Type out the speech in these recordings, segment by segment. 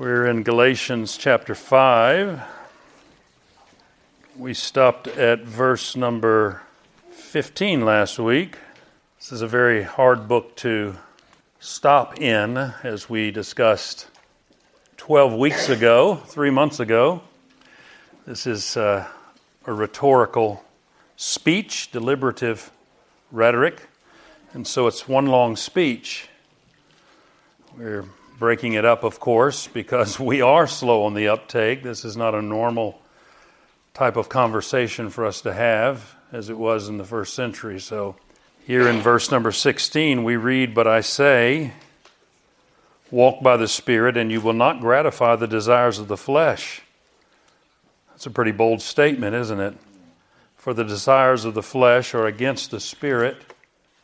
We're in Galatians chapter 5. We stopped at verse number 15 last week. This is a very hard book to stop in, as we discussed 12 weeks ago, three months ago. This is uh, a rhetorical speech, deliberative rhetoric, and so it's one long speech. We're breaking it up, of course, because we are slow on the uptake. This is not a normal type of conversation for us to have as it was in the first century. So, here in verse number 16, we read, But I say, walk by the Spirit, and you will not gratify the desires of the flesh. That's a pretty bold statement, isn't it? For the desires of the flesh are against the Spirit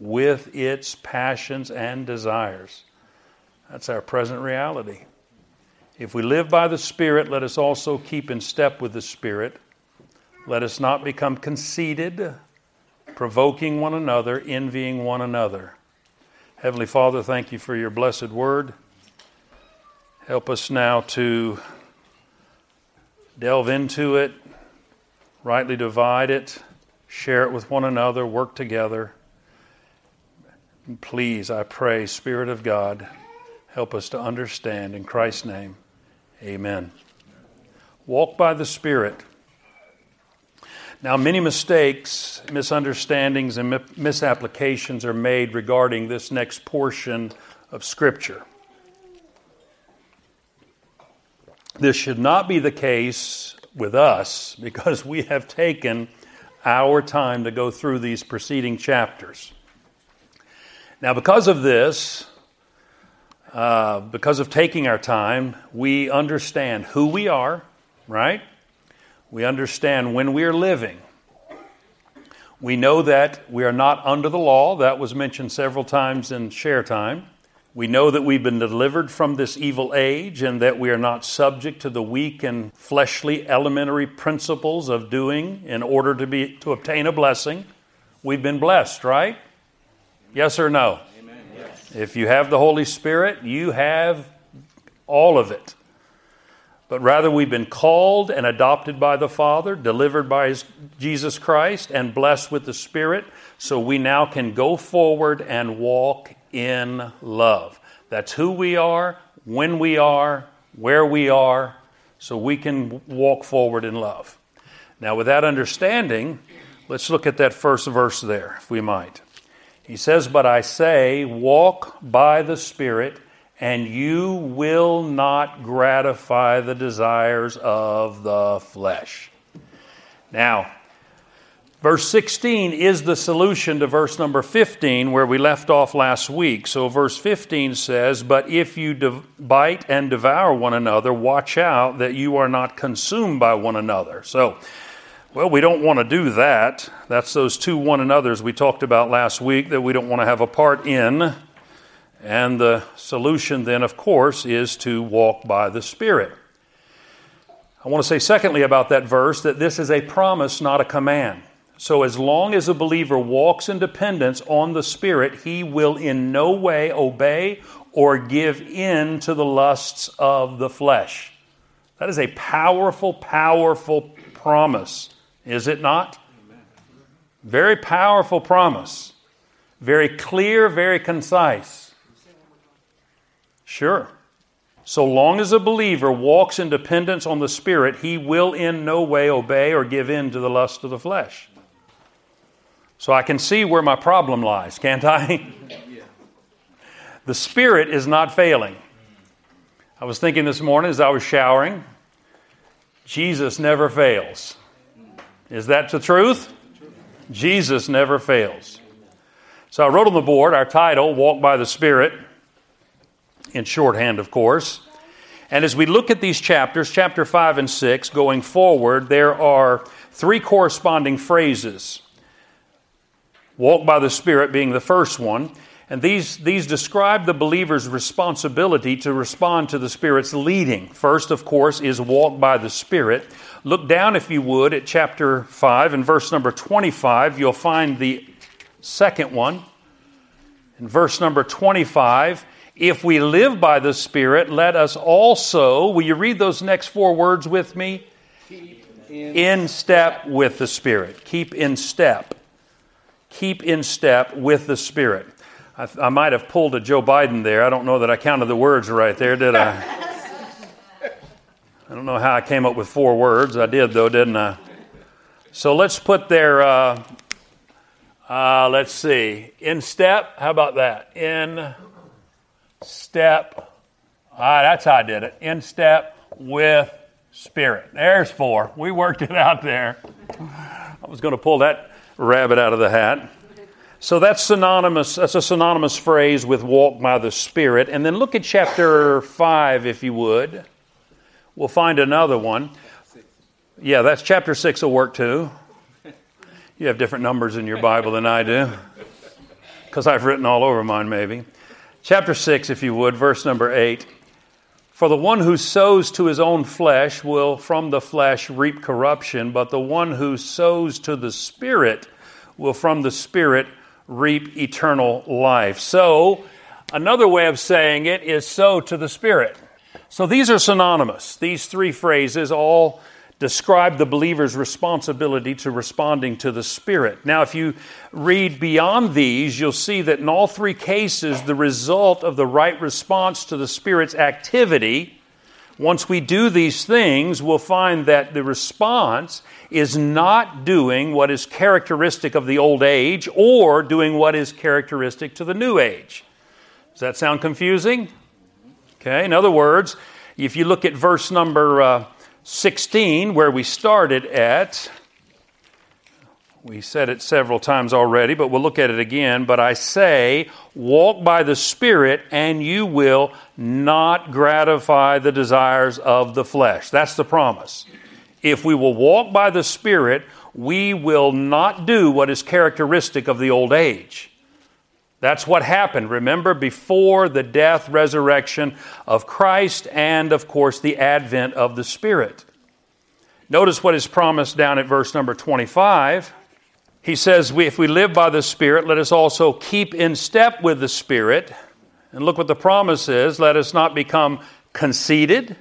with its passions and desires. That's our present reality. If we live by the Spirit, let us also keep in step with the Spirit. Let us not become conceited, provoking one another, envying one another. Heavenly Father, thank you for your blessed word. Help us now to delve into it, rightly divide it, share it with one another, work together. Please, I pray, Spirit of God, help us to understand. In Christ's name, amen. Walk by the Spirit. Now, many mistakes, misunderstandings, and misapplications are made regarding this next portion of Scripture. This should not be the case with us because we have taken our time to go through these preceding chapters. Now, because of this, uh, because of taking our time, we understand who we are, right? We understand when we are living. We know that we are not under the law. That was mentioned several times in share time. We know that we've been delivered from this evil age and that we are not subject to the weak and fleshly elementary principles of doing in order to be to obtain a blessing. We've been blessed, right? Yes or no? Amen. Yes. If you have the Holy Spirit, you have all of it. But rather, we've been called and adopted by the Father, delivered by his, Jesus Christ, and blessed with the Spirit, so we now can go forward and walk in love. That's who we are, when we are, where we are, so we can walk forward in love. Now, with that understanding, let's look at that first verse there, if we might. He says, But I say, walk by the Spirit, and you will not gratify the desires of the flesh. Now, verse 16 is the solution to verse number 15, where we left off last week. So, verse 15 says, But if you bite and devour one another, watch out that you are not consumed by one another. So, well, we don't want to do that. That's those two one another's we talked about last week that we don't want to have a part in. And the solution, then, of course, is to walk by the Spirit. I want to say, secondly, about that verse that this is a promise, not a command. So, as long as a believer walks in dependence on the Spirit, he will in no way obey or give in to the lusts of the flesh. That is a powerful, powerful promise. Is it not? Very powerful promise. Very clear, very concise. Sure. So long as a believer walks in dependence on the Spirit, he will in no way obey or give in to the lust of the flesh. So I can see where my problem lies, can't I? the Spirit is not failing. I was thinking this morning as I was showering, Jesus never fails. Is that the truth? Jesus never fails. So I wrote on the board our title, Walk by the Spirit, in shorthand, of course. And as we look at these chapters, chapter 5 and 6, going forward, there are three corresponding phrases. Walk by the Spirit being the first one. And these, these describe the believer's responsibility to respond to the Spirit's leading. First, of course, is walk by the Spirit. Look down, if you would, at chapter 5 and verse number 25. You'll find the second one. In verse number 25, if we live by the Spirit, let us also, will you read those next four words with me? Keep in, in step with the Spirit. Keep in step. Keep in step with the Spirit. I, I might have pulled a Joe Biden there. I don't know that I counted the words right there, did I? I don't know how I came up with four words. I did, though, didn't I? So let's put there, uh, uh, let's see, in step. How about that? In step. Ah, that's how I did it. In step with spirit. There's four. We worked it out there. I was going to pull that rabbit out of the hat. So that's synonymous. That's a synonymous phrase with walk by the Spirit. And then look at chapter 5, if you would. We'll find another one. Yeah, that's chapter 6 will work too. You have different numbers in your Bible than I do, because I've written all over mine, maybe. Chapter 6, if you would, verse number 8. For the one who sows to his own flesh will from the flesh reap corruption, but the one who sows to the Spirit will from the Spirit reap eternal life. So, another way of saying it is sow to the Spirit. So these are synonymous. These three phrases all describe the believer's responsibility to responding to the Spirit. Now, if you read beyond these, you'll see that in all three cases, the result of the right response to the Spirit's activity, once we do these things, we'll find that the response is not doing what is characteristic of the old age or doing what is characteristic to the new age. Does that sound confusing? Okay, in other words, if you look at verse number uh, 16, where we started at, we said it several times already, but we'll look at it again. But I say, walk by the Spirit, and you will not gratify the desires of the flesh. That's the promise. If we will walk by the Spirit, we will not do what is characteristic of the old age. That's what happened, remember, before the death, resurrection of Christ, and of course the advent of the Spirit. Notice what is promised down at verse number 25. He says, If we live by the Spirit, let us also keep in step with the Spirit. And look what the promise is let us not become conceited,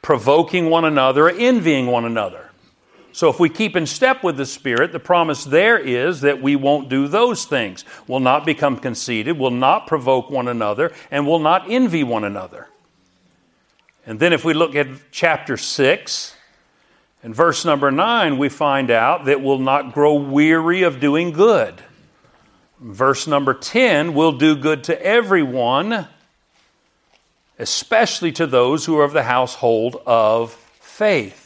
provoking one another, envying one another. So if we keep in step with the Spirit, the promise there is that we won't do those things. We'll not become conceited, will not provoke one another, and will not envy one another. And then if we look at chapter 6, and verse number 9, we find out that we'll not grow weary of doing good. Verse number 10, we'll do good to everyone, especially to those who are of the household of faith.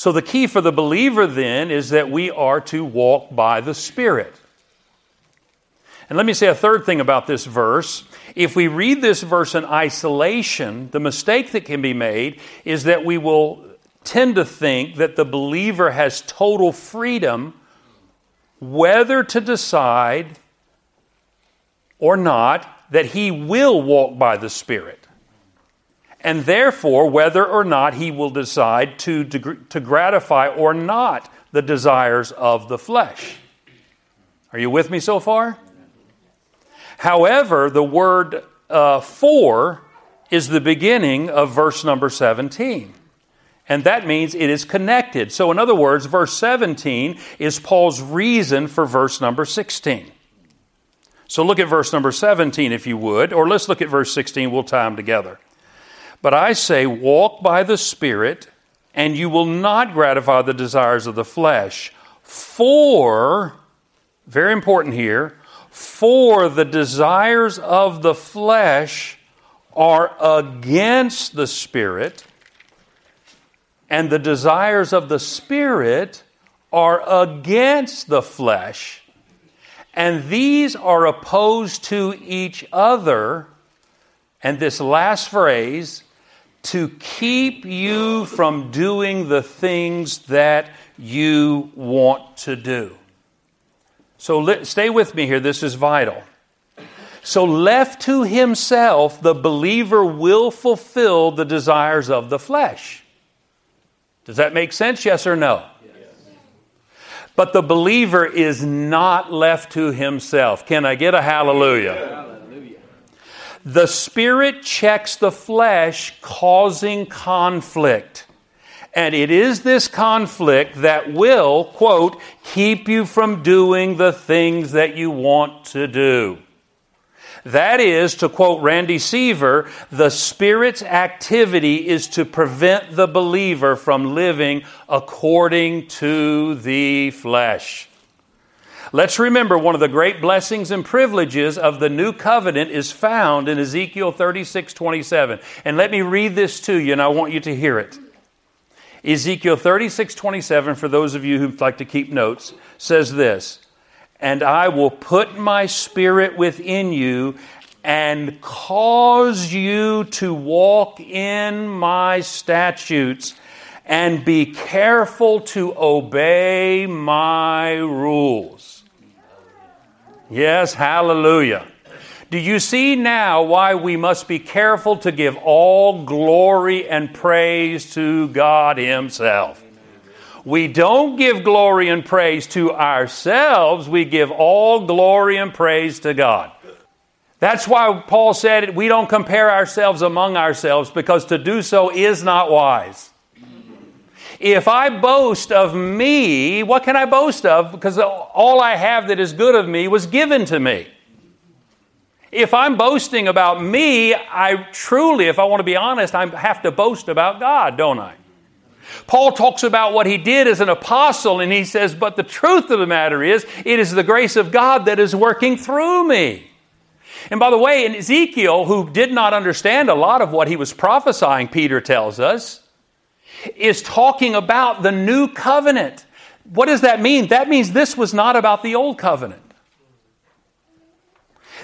So, the key for the believer then is that we are to walk by the Spirit. And let me say a third thing about this verse. If we read this verse in isolation, the mistake that can be made is that we will tend to think that the believer has total freedom whether to decide or not that he will walk by the Spirit and therefore whether or not he will decide to, to gratify or not the desires of the flesh. Are you with me so far? However, the word uh, for is the beginning of verse number 17. And that means it is connected. So, in other words, verse 17 is Paul's reason for verse number 16. So look at verse number 17 if you would, or let's look at verse 16. We'll tie them together. But I say, walk by the Spirit, and you will not gratify the desires of the flesh. For, very important here, for the desires of the flesh are against the Spirit, and the desires of the Spirit are against the flesh. And these are opposed to each other. And this last phrase, to keep you from doing the things that you want to do. So stay with me here, this is vital. So, left to himself, the believer will fulfill the desires of the flesh. Does that make sense? Yes or no? But the believer is not left to himself. Can I get a hallelujah? The Spirit checks the flesh, causing conflict. And it is this conflict that will, quote, keep you from doing the things that you want to do. That is, to quote Randy Seaver, the Spirit's activity is to prevent the believer from living according to the flesh. Let's remember one of the great blessings and privileges of the new covenant is found in Ezekiel 36 27. And let me read this to you, and I want you to hear it. Ezekiel 36 27, for those of you who like to keep notes, says this and I will put my spirit within you and cause you to walk in my statutes and be careful to obey my rules. Yes, hallelujah. Do you see now why we must be careful to give all glory and praise to God Himself? We don't give glory and praise to ourselves, we give all glory and praise to God. That's why Paul said we don't compare ourselves among ourselves because to do so is not wise. If I boast of me, what can I boast of? Because all I have that is good of me was given to me. If I'm boasting about me, I truly, if I want to be honest, I have to boast about God, don't I? Paul talks about what he did as an apostle, and he says, But the truth of the matter is, it is the grace of God that is working through me. And by the way, in Ezekiel, who did not understand a lot of what he was prophesying, Peter tells us, is talking about the new covenant. What does that mean? That means this was not about the old covenant.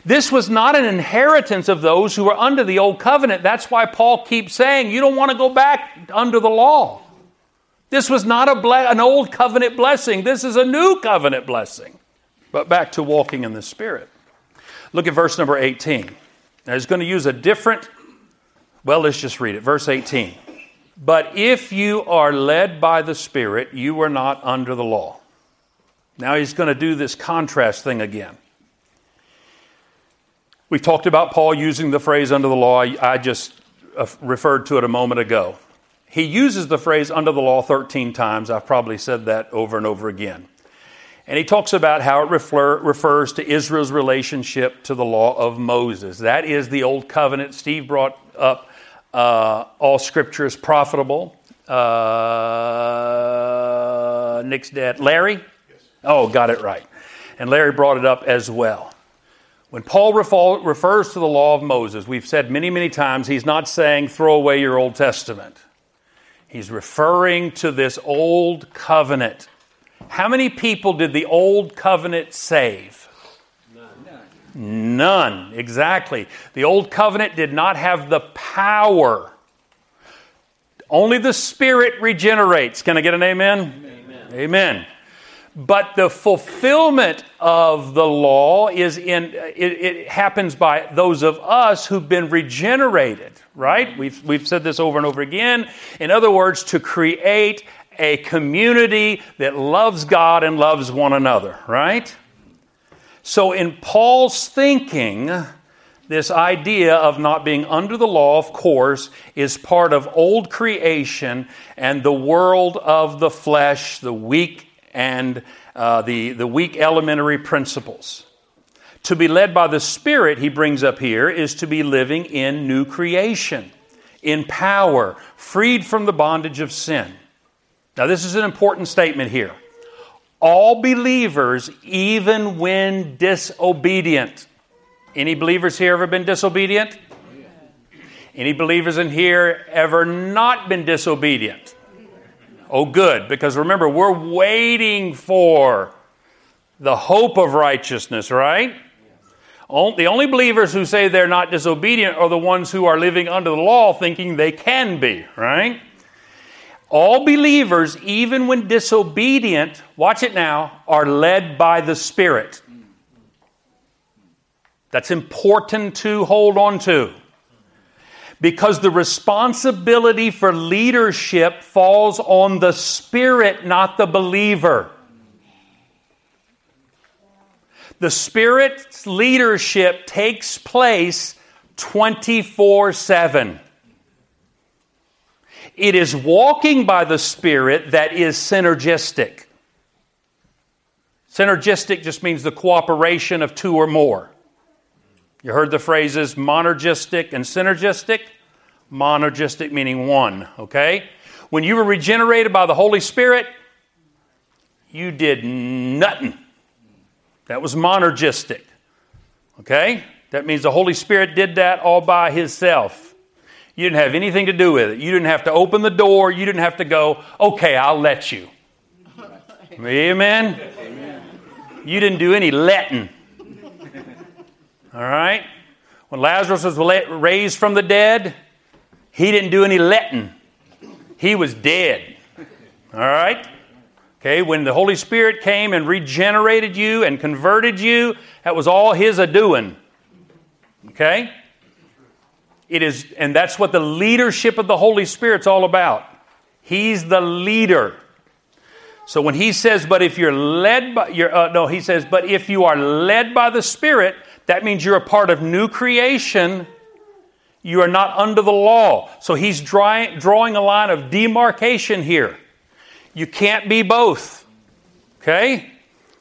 This was not an inheritance of those who were under the old covenant. That's why Paul keeps saying you don't want to go back under the law. This was not a ble- an old covenant blessing. This is a new covenant blessing. But back to walking in the Spirit. Look at verse number 18. Now, he's going to use a different, well, let's just read it. Verse 18. But if you are led by the Spirit, you are not under the law. Now he's going to do this contrast thing again. We talked about Paul using the phrase under the law. I just uh, referred to it a moment ago. He uses the phrase under the law 13 times. I've probably said that over and over again. And he talks about how it refer, refers to Israel's relationship to the law of Moses. That is the old covenant. Steve brought up uh, all scripture is profitable. Uh, Nick's dad, Larry? Yes. Oh, got it right. And Larry brought it up as well. When Paul refers to the law of Moses, we've said many, many times, he's not saying throw away your Old Testament. He's referring to this old covenant. How many people did the old covenant save? None. Exactly. The old covenant did not have the power. Only the Spirit regenerates. Can I get an amen? Amen. amen. But the fulfillment of the law is in it, it, happens by those of us who've been regenerated, right? We've, we've said this over and over again. In other words, to create a community that loves God and loves one another, right? So in Paul's thinking, this idea of not being under the law, of course, is part of old creation and the world of the flesh, the weak and uh, the, the weak elementary principles. To be led by the Spirit, he brings up here, is to be living in new creation, in power, freed from the bondage of sin. Now, this is an important statement here. All believers, even when disobedient. Any believers here ever been disobedient? Any believers in here ever not been disobedient? Oh, good, because remember, we're waiting for the hope of righteousness, right? The only believers who say they're not disobedient are the ones who are living under the law thinking they can be, right? All believers, even when disobedient, watch it now, are led by the Spirit. That's important to hold on to. Because the responsibility for leadership falls on the Spirit, not the believer. The Spirit's leadership takes place 24 7. It is walking by the Spirit that is synergistic. Synergistic just means the cooperation of two or more. You heard the phrases monergistic and synergistic? Monergistic meaning one, okay? When you were regenerated by the Holy Spirit, you did nothing. That was monergistic. Okay? That means the Holy Spirit did that all by Himself. You didn't have anything to do with it. You didn't have to open the door. You didn't have to go, okay, I'll let you. Amen? Amen. You didn't do any letting. All right? When Lazarus was raised from the dead, he didn't do any letting. He was dead. All right? Okay, when the Holy Spirit came and regenerated you and converted you, that was all His a doing. Okay? It is, and that's what the leadership of the Holy Spirit's all about. He's the leader. So when he says, but if you're led by, you're, uh, no, he says, but if you are led by the Spirit, that means you're a part of new creation. You are not under the law. So he's dry, drawing a line of demarcation here. You can't be both. Okay?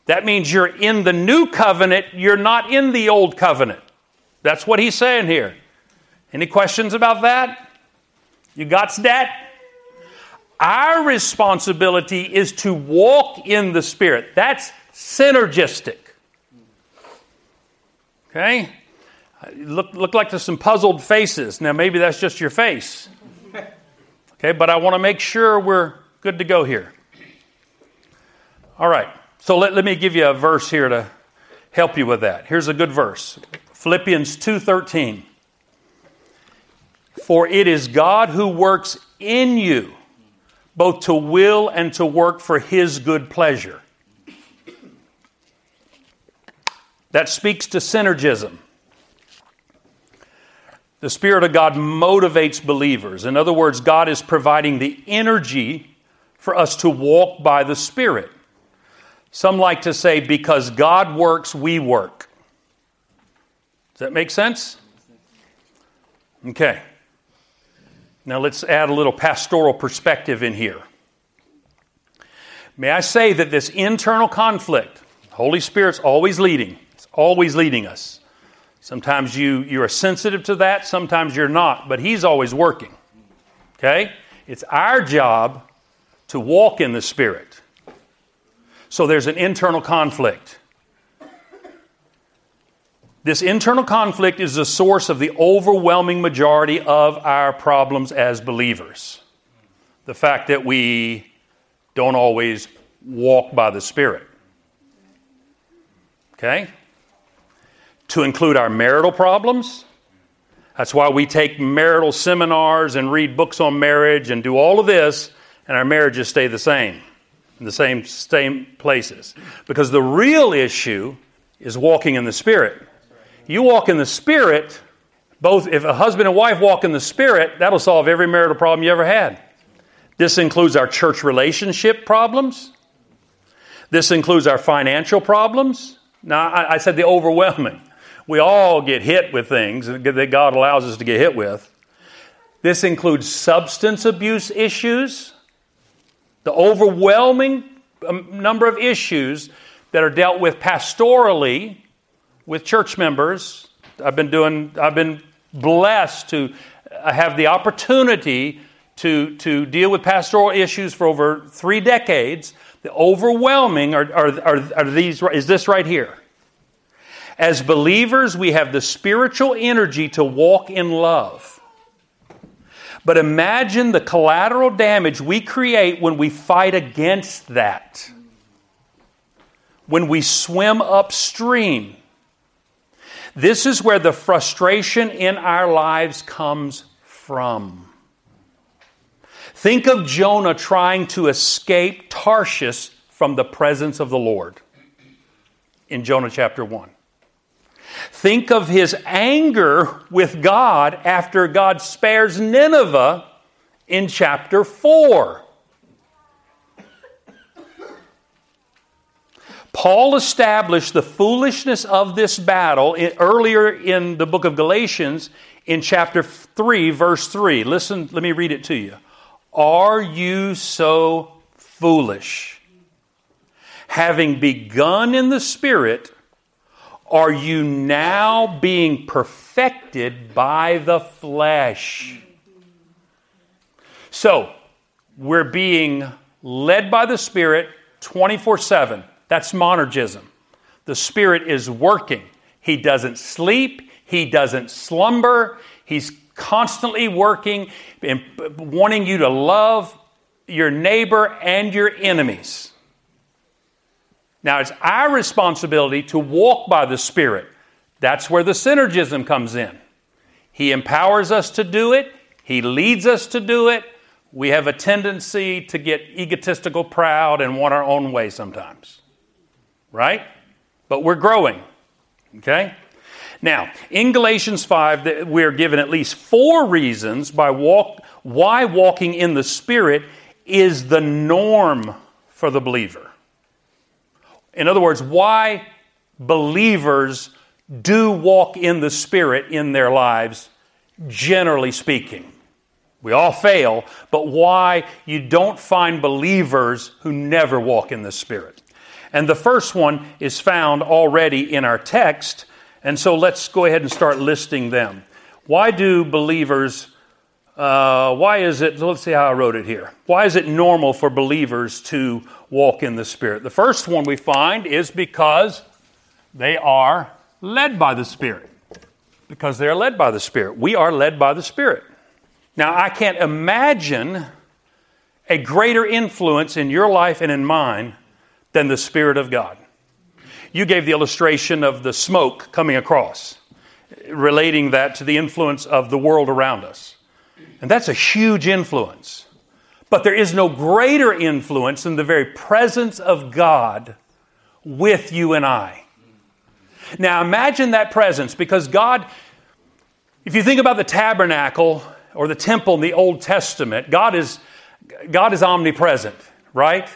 That means you're in the new covenant, you're not in the old covenant. That's what he's saying here. Any questions about that? You got that? Our responsibility is to walk in the Spirit. That's synergistic. Okay? Look, look like there's some puzzled faces. Now, maybe that's just your face. Okay, but I want to make sure we're good to go here. All right. So let, let me give you a verse here to help you with that. Here's a good verse. Philippians 2:13. For it is God who works in you both to will and to work for his good pleasure. That speaks to synergism. The Spirit of God motivates believers. In other words, God is providing the energy for us to walk by the Spirit. Some like to say, because God works, we work. Does that make sense? Okay. Now let's add a little pastoral perspective in here. May I say that this internal conflict, Holy Spirit's always leading, it's always leading us. Sometimes you, you're sensitive to that, sometimes you're not, but He's always working. Okay? It's our job to walk in the Spirit. So there's an internal conflict. This internal conflict is the source of the overwhelming majority of our problems as believers. The fact that we don't always walk by the Spirit. Okay? to include our marital problems. That's why we take marital seminars and read books on marriage and do all of this, and our marriages stay the same, in the same, same places. Because the real issue is walking in the Spirit. You walk in the Spirit, both if a husband and wife walk in the Spirit, that'll solve every marital problem you ever had. This includes our church relationship problems. This includes our financial problems. Now, I, I said the overwhelming. We all get hit with things that God allows us to get hit with. This includes substance abuse issues, the overwhelming um, number of issues that are dealt with pastorally with church members. I've been doing, I've been blessed to have the opportunity to, to deal with pastoral issues for over three decades. The overwhelming are, are, are, are these, is this right here. As believers, we have the spiritual energy to walk in love. But imagine the collateral damage we create when we fight against that. When we swim upstream. This is where the frustration in our lives comes from. Think of Jonah trying to escape Tarshish from the presence of the Lord in Jonah chapter 1. Think of his anger with God after God spares Nineveh in chapter 4. Paul established the foolishness of this battle earlier in the book of Galatians in chapter 3, verse 3. Listen, let me read it to you. Are you so foolish? Having begun in the Spirit, are you now being perfected by the flesh? So, we're being led by the Spirit 24 7. That's monergism. The Spirit is working. He doesn't sleep, He doesn't slumber. He's constantly working and wanting you to love your neighbor and your enemies. Now, it's our responsibility to walk by the Spirit. That's where the synergism comes in. He empowers us to do it, He leads us to do it. We have a tendency to get egotistical, proud, and want our own way sometimes. Right? But we're growing. Okay? Now, in Galatians 5, we're given at least four reasons by walk, why walking in the Spirit is the norm for the believer. In other words, why believers do walk in the Spirit in their lives, generally speaking. We all fail, but why you don't find believers who never walk in the Spirit. And the first one is found already in our text, and so let's go ahead and start listing them. Why do believers, uh, why is it, let's see how I wrote it here. Why is it normal for believers to walk in the Spirit. The first one we find is because they are led by the Spirit. Because they're led by the Spirit. We are led by the Spirit. Now, I can't imagine a greater influence in your life and in mine than the Spirit of God. You gave the illustration of the smoke coming across, relating that to the influence of the world around us. And that's a huge influence. But there is no greater influence than the very presence of God with you and I. Now imagine that presence because God, if you think about the tabernacle or the temple in the Old Testament, God is, God is omnipresent, right?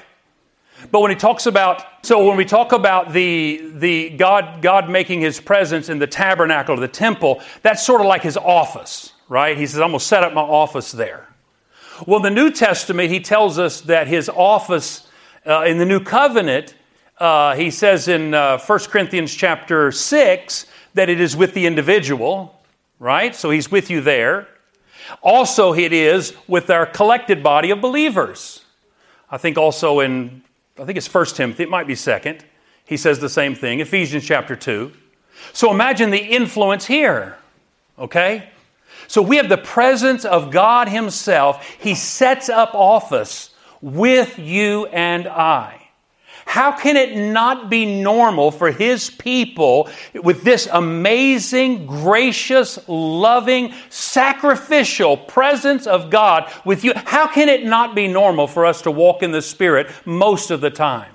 But when he talks about, so when we talk about the, the God, God making his presence in the tabernacle or the temple, that's sort of like his office, right? He says, I'm going to set up my office there. Well, in the New Testament, he tells us that his office uh, in the New Covenant, uh, he says in uh, 1 Corinthians chapter 6 that it is with the individual, right? So he's with you there. Also, it is with our collected body of believers. I think also in, I think it's 1 Timothy, it might be 2nd, he says the same thing, Ephesians chapter 2. So imagine the influence here, okay? So we have the presence of God Himself. He sets up office with you and I. How can it not be normal for His people with this amazing, gracious, loving, sacrificial presence of God with you? How can it not be normal for us to walk in the Spirit most of the time?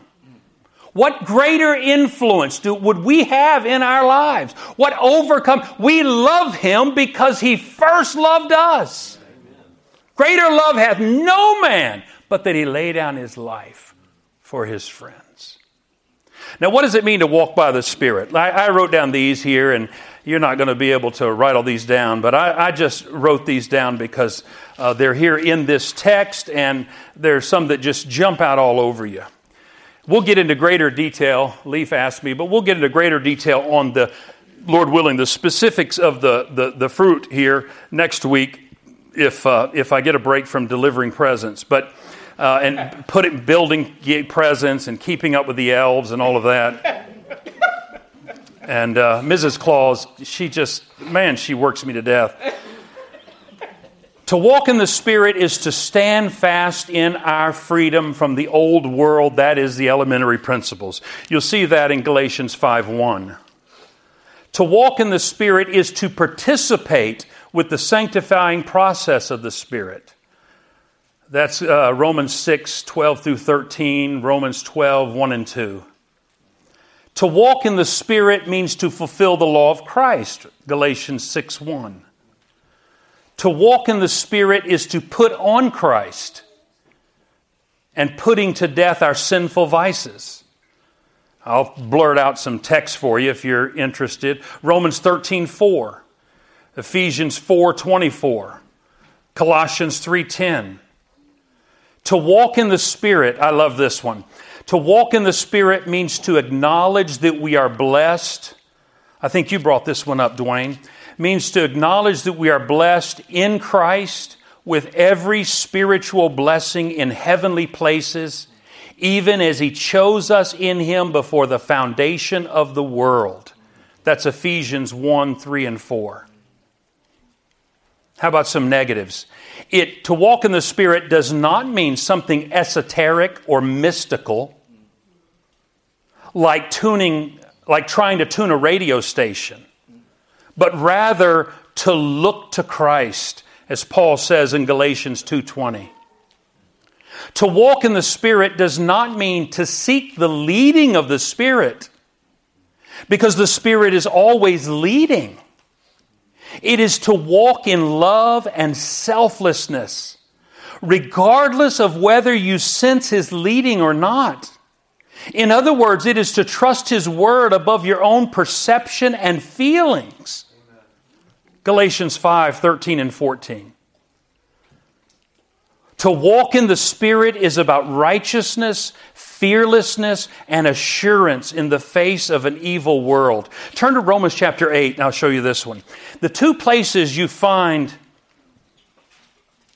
What greater influence do, would we have in our lives? What overcome? We love Him because He first loved us. Greater love hath no man but that He lay down His life for His friends. Now, what does it mean to walk by the Spirit? I, I wrote down these here, and you're not going to be able to write all these down, but I, I just wrote these down because uh, they're here in this text, and there's some that just jump out all over you. We'll get into greater detail. Leaf asked me, but we'll get into greater detail on the, Lord willing, the specifics of the, the, the fruit here next week if, uh, if I get a break from delivering presents. But, uh, and putting, building presents and keeping up with the elves and all of that. And uh, Mrs. Claus, she just, man, she works me to death. To walk in the Spirit is to stand fast in our freedom from the old world. That is the elementary principles. You'll see that in Galatians 5 1. To walk in the Spirit is to participate with the sanctifying process of the Spirit. That's uh, Romans 6 12 through 13, Romans 12 1 and 2. To walk in the Spirit means to fulfill the law of Christ, Galatians 6 1. To walk in the Spirit is to put on Christ and putting to death our sinful vices. I'll blurt out some text for you if you're interested. Romans 13 4, Ephesians 4 24, Colossians 3 10. To walk in the Spirit, I love this one. To walk in the Spirit means to acknowledge that we are blessed. I think you brought this one up, Dwayne means to acknowledge that we are blessed in Christ with every spiritual blessing in heavenly places, even as He chose us in Him before the foundation of the world. That's Ephesians 1 3 and 4. How about some negatives? It to walk in the Spirit does not mean something esoteric or mystical, like tuning, like trying to tune a radio station but rather to look to Christ, as Paul says in Galatians 2:20. To walk in the Spirit does not mean to seek the leading of the Spirit, because the Spirit is always leading. It is to walk in love and selflessness, regardless of whether you sense His leading or not. In other words, it is to trust His Word above your own perception and feelings. Galatians 5 13 and 14. To walk in the Spirit is about righteousness, fearlessness, and assurance in the face of an evil world. Turn to Romans chapter 8, and I'll show you this one. The two places you find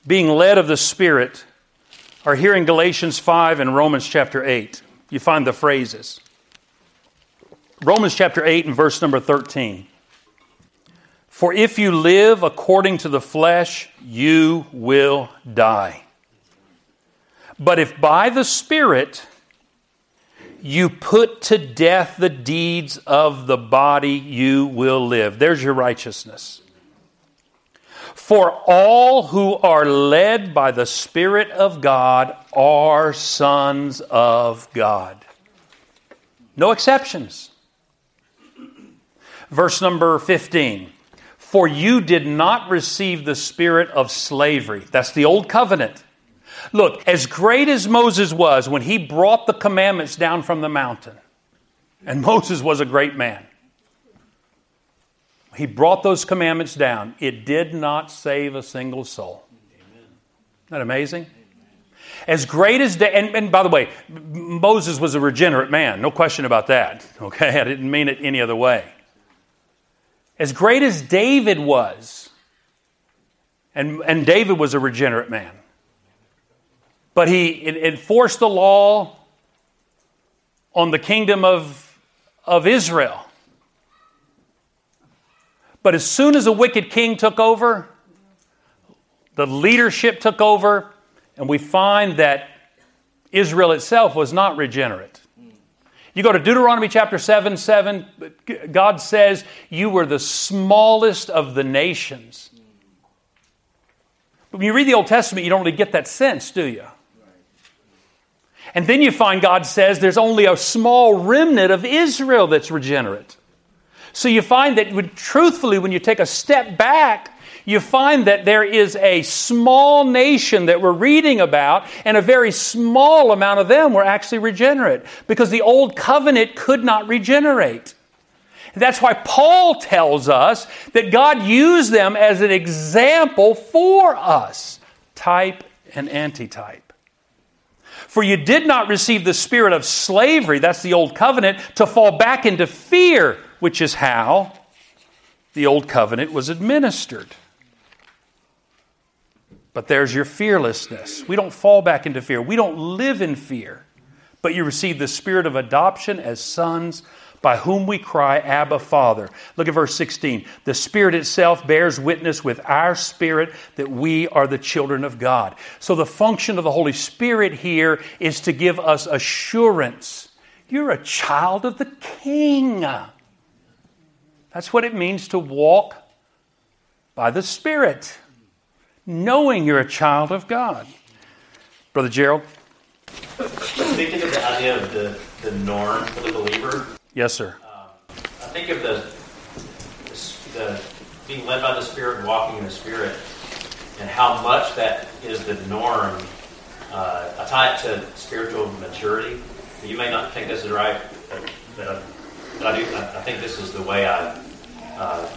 being led of the Spirit are here in Galatians 5 and Romans chapter 8. You find the phrases. Romans chapter 8 and verse number 13. For if you live according to the flesh, you will die. But if by the Spirit you put to death the deeds of the body, you will live. There's your righteousness. For all who are led by the Spirit of God are sons of God. No exceptions. Verse number 15. For you did not receive the spirit of slavery. That's the old covenant. Look, as great as Moses was when he brought the commandments down from the mountain, and Moses was a great man, he brought those commandments down. It did not save a single soul. Isn't that amazing? As great as, and, and by the way, Moses was a regenerate man, no question about that. Okay, I didn't mean it any other way. As great as David was, and, and David was a regenerate man, but he enforced the law on the kingdom of, of Israel. But as soon as a wicked king took over, the leadership took over, and we find that Israel itself was not regenerate. You go to Deuteronomy chapter 7 7, God says, You were the smallest of the nations. But when you read the Old Testament, you don't really get that sense, do you? And then you find God says there's only a small remnant of Israel that's regenerate. So you find that, truthfully, when you take a step back, you find that there is a small nation that we're reading about, and a very small amount of them were actually regenerate because the old covenant could not regenerate. That's why Paul tells us that God used them as an example for us type and antitype. For you did not receive the spirit of slavery, that's the old covenant, to fall back into fear, which is how the old covenant was administered. But there's your fearlessness. We don't fall back into fear. We don't live in fear. But you receive the spirit of adoption as sons by whom we cry, Abba, Father. Look at verse 16. The Spirit itself bears witness with our spirit that we are the children of God. So the function of the Holy Spirit here is to give us assurance. You're a child of the King. That's what it means to walk by the Spirit, knowing you're a child of God. Brother Gerald? Speaking of the idea of the, the norm for the believer, Yes, sir. um, I think of the, the being led by the Spirit and walking in the Spirit, and how much that is the norm. Uh, I tie it to spiritual maturity. You may not think this is right, but, but, but I do. I, I think this is the way I uh,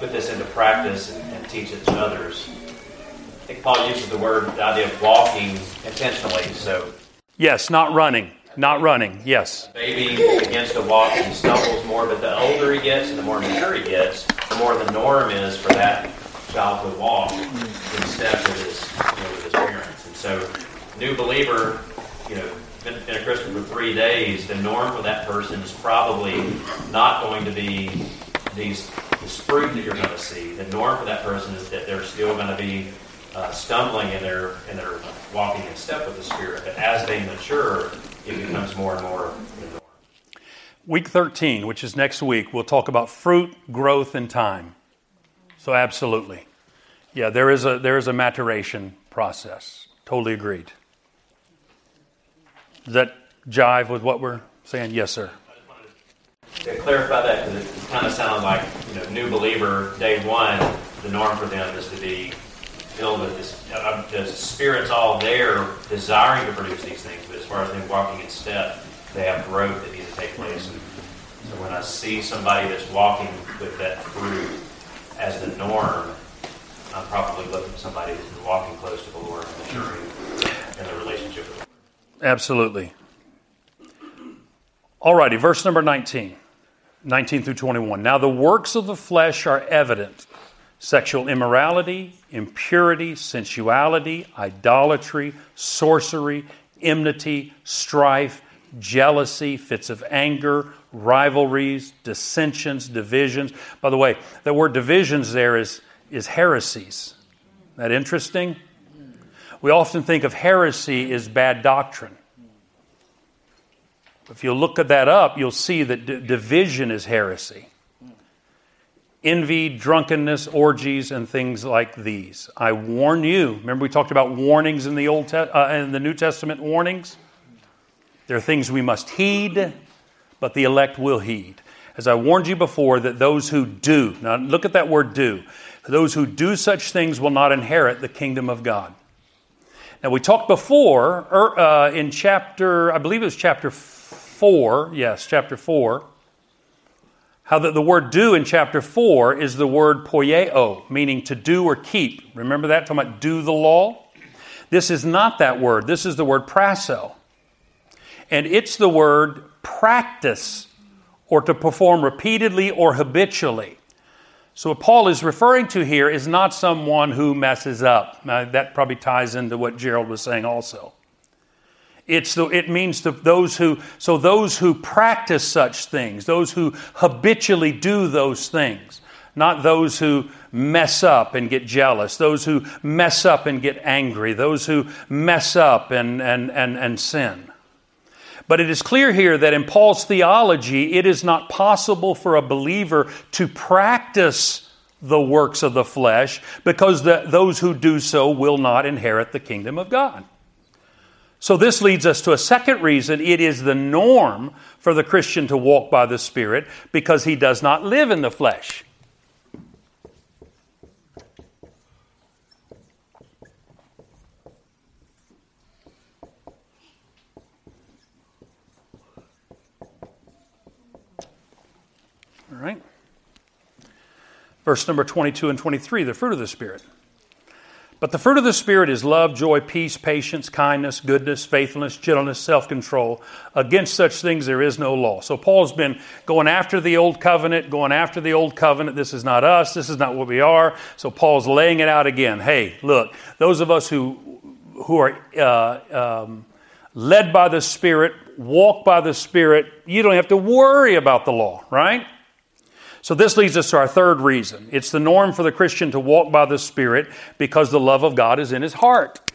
put this into practice and, and teach it to others. I think Paul uses the word, the idea of walking intentionally. So Yes, not running. Not running. Yes. baby begins to walk and stumbles more, but the older he gets and the more mature he gets, the more the norm is for that child to walk in step with his, you know, with his parents. And so, new believer, you know, been, been a Christian for three days, the norm for that person is probably not going to be these this fruit that you're going to see. The norm for that person is that they're still going to be uh, stumbling in their in their walking in step with the Spirit. But as they mature, it becomes more and more the norm. Week 13, which is next week, we'll talk about fruit, growth, and time. So, absolutely. Yeah, there is a, there is a maturation process. Totally agreed. Does that jive with what we're saying? Yes, sir. To clarify that, because it kind of sounded like you know, new believer day one. The norm for them is to be this. Uh, the spirit's all there, desiring to produce these things. But as far as them walking in step, they have growth that needs to take place. And so when I see somebody that's walking with that fruit as the norm, I'm probably looking at somebody that's walking close to the Lord and maturing in their relationship with Him. Absolutely. Alrighty, verse number 19. 19 through 21. Now the works of the flesh are evident sexual immorality, impurity, sensuality, idolatry, sorcery, enmity, strife, jealousy, fits of anger, rivalries, dissensions, divisions. By the way, the word divisions there is, is heresies. Isn't that interesting? We often think of heresy as bad doctrine. If you look at that up, you'll see that d- division is heresy. Envy, drunkenness, orgies, and things like these. I warn you. Remember, we talked about warnings in the Old Te- uh, in the New Testament warnings. There are things we must heed, but the elect will heed. As I warned you before, that those who do now look at that word "do." Those who do such things will not inherit the kingdom of God. Now, we talked before er, uh, in chapter, I believe it was chapter 4, yes, chapter 4, how that the word do in chapter 4 is the word poieo, meaning to do or keep. Remember that? Talking about do the law? This is not that word. This is the word prasso. And it's the word practice or to perform repeatedly or habitually. So, what Paul is referring to here is not someone who messes up. Now, that probably ties into what Gerald was saying also. It's the, it means to those who, so those who practice such things, those who habitually do those things, not those who mess up and get jealous, those who mess up and get angry, those who mess up and, and, and, and sin. But it is clear here that in Paul's theology, it is not possible for a believer to practice the works of the flesh because the, those who do so will not inherit the kingdom of God. So, this leads us to a second reason it is the norm for the Christian to walk by the Spirit because he does not live in the flesh. All right. Verse number 22 and 23, the fruit of the Spirit. But the fruit of the Spirit is love, joy, peace, patience, kindness, goodness, faithfulness, gentleness, self control. Against such things there is no law. So Paul's been going after the old covenant, going after the old covenant. This is not us. This is not what we are. So Paul's laying it out again. Hey, look, those of us who, who are uh, um, led by the Spirit, walk by the Spirit, you don't have to worry about the law, right? So, this leads us to our third reason. It's the norm for the Christian to walk by the Spirit because the love of God is in his heart.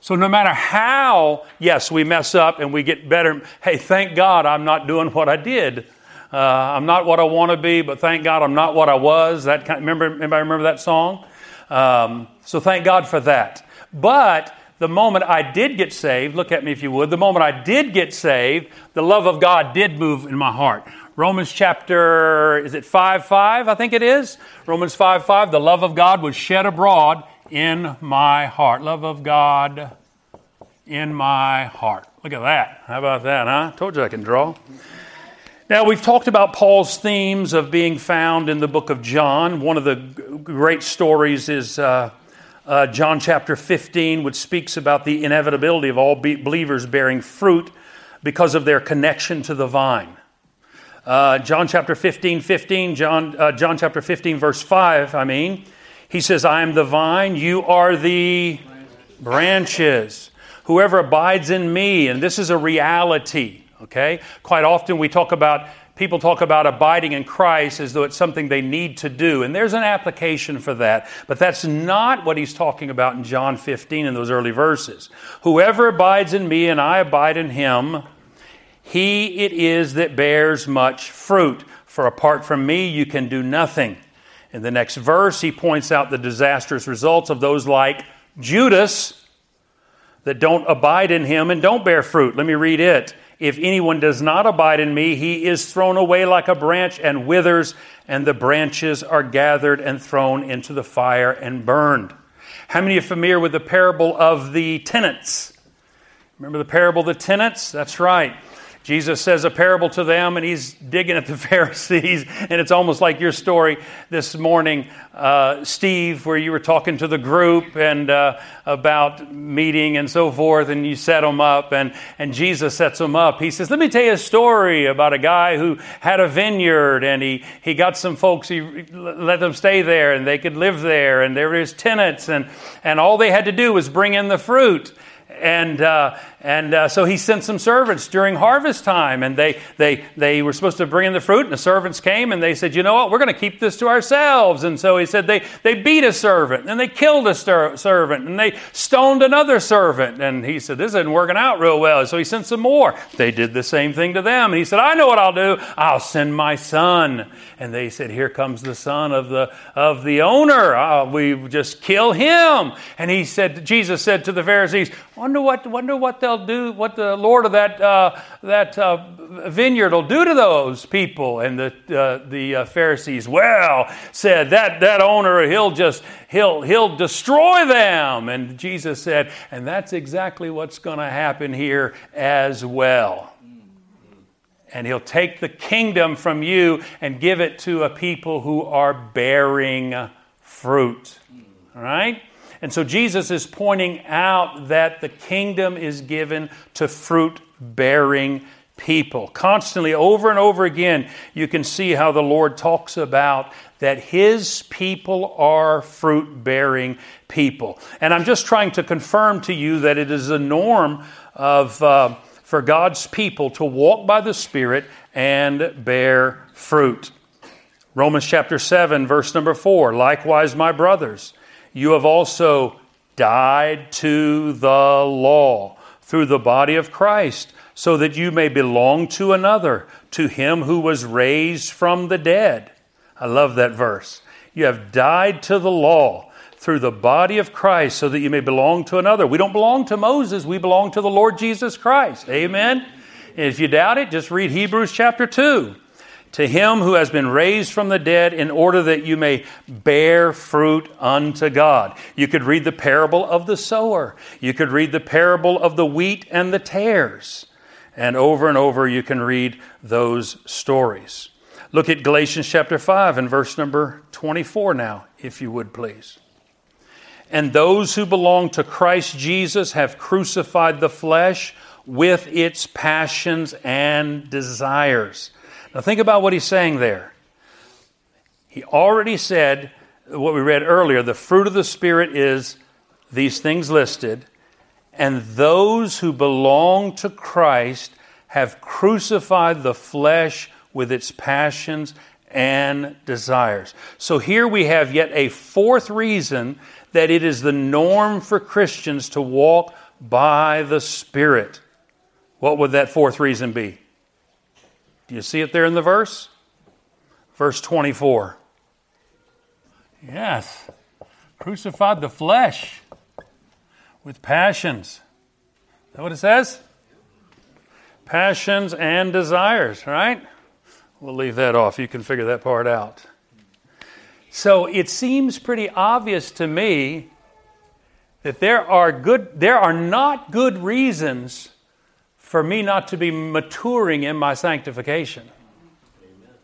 So, no matter how, yes, we mess up and we get better, hey, thank God I'm not doing what I did. Uh, I'm not what I want to be, but thank God I'm not what I was. That kind, remember, anybody remember that song? Um, so, thank God for that. But the moment I did get saved, look at me if you would, the moment I did get saved, the love of God did move in my heart. Romans chapter, is it 5 5? I think it is. Romans 5 5. The love of God was shed abroad in my heart. Love of God in my heart. Look at that. How about that, huh? Told you I can draw. Now, we've talked about Paul's themes of being found in the book of John. One of the great stories is uh, uh, John chapter 15, which speaks about the inevitability of all be- believers bearing fruit because of their connection to the vine. Uh, John chapter 15, 15, John, uh, John chapter 15, verse 5, I mean, he says, I am the vine, you are the branches. Whoever abides in me, and this is a reality, okay? Quite often we talk about, people talk about abiding in Christ as though it's something they need to do, and there's an application for that, but that's not what he's talking about in John 15 in those early verses. Whoever abides in me and I abide in him, he it is that bears much fruit, for apart from me you can do nothing. In the next verse, he points out the disastrous results of those like Judas that don't abide in him and don't bear fruit. Let me read it. If anyone does not abide in me, he is thrown away like a branch and withers, and the branches are gathered and thrown into the fire and burned. How many are familiar with the parable of the tenants? Remember the parable of the tenants? That's right. Jesus says a parable to them, and he's digging at the Pharisees. And it's almost like your story this morning, uh, Steve, where you were talking to the group and uh, about meeting and so forth, and you set them up, and, and Jesus sets them up. He says, Let me tell you a story about a guy who had a vineyard, and he, he got some folks, he let them stay there, and they could live there, and there were his tenants, and, and all they had to do was bring in the fruit and uh, and uh, so he sent some servants during harvest time, and they they they were supposed to bring in the fruit, and the servants came, and they said, you know what, we're going to keep this to ourselves. And so he said they they beat a servant, and they killed a stir- servant, and they stoned another servant, and he said this isn't working out real well. So he sent some more. They did the same thing to them, and he said, I know what I'll do. I'll send my son. And they said, here comes the son of the of the owner. Uh, we just kill him. And he said, Jesus said to the Pharisees, wonder what wonder what they'll they'll do, what the Lord of that, uh, that uh, vineyard will do to those people. And the, uh, the uh, Pharisees, well, said that, that owner, he'll just, he'll, he'll destroy them. And Jesus said, and that's exactly what's going to happen here as well and he'll take the kingdom from you and give it to a people who are bearing fruit. All right? And so Jesus is pointing out that the kingdom is given to fruit bearing people. Constantly, over and over again, you can see how the Lord talks about that His people are fruit bearing people. And I'm just trying to confirm to you that it is a norm of. Uh, for God's people to walk by the Spirit and bear fruit. Romans chapter 7, verse number 4 Likewise, my brothers, you have also died to the law through the body of Christ, so that you may belong to another, to him who was raised from the dead. I love that verse. You have died to the law through the body of Christ, so that you may belong to another. We don't belong to Moses, we belong to the Lord Jesus Christ. Amen? And if you doubt it, just read Hebrews chapter 2 to him who has been raised from the dead in order that you may bear fruit unto God. You could read the parable of the sower. You could read the parable of the wheat and the tares. And over and over you can read those stories. Look at Galatians chapter 5 and verse number 24 now, if you would please. And those who belong to Christ Jesus have crucified the flesh with its passions and desires. Now, think about what he's saying there. He already said what we read earlier the fruit of the Spirit is these things listed, and those who belong to Christ have crucified the flesh with its passions and desires. So here we have yet a fourth reason that it is the norm for Christians to walk by the Spirit. What would that fourth reason be? Do you see it there in the verse? Verse 24. Yes. Crucified the flesh with passions. Is that what it says? Passions and desires, right? We'll leave that off. You can figure that part out. So it seems pretty obvious to me that there are good there are not good reasons for me not to be maturing in my sanctification. Amen.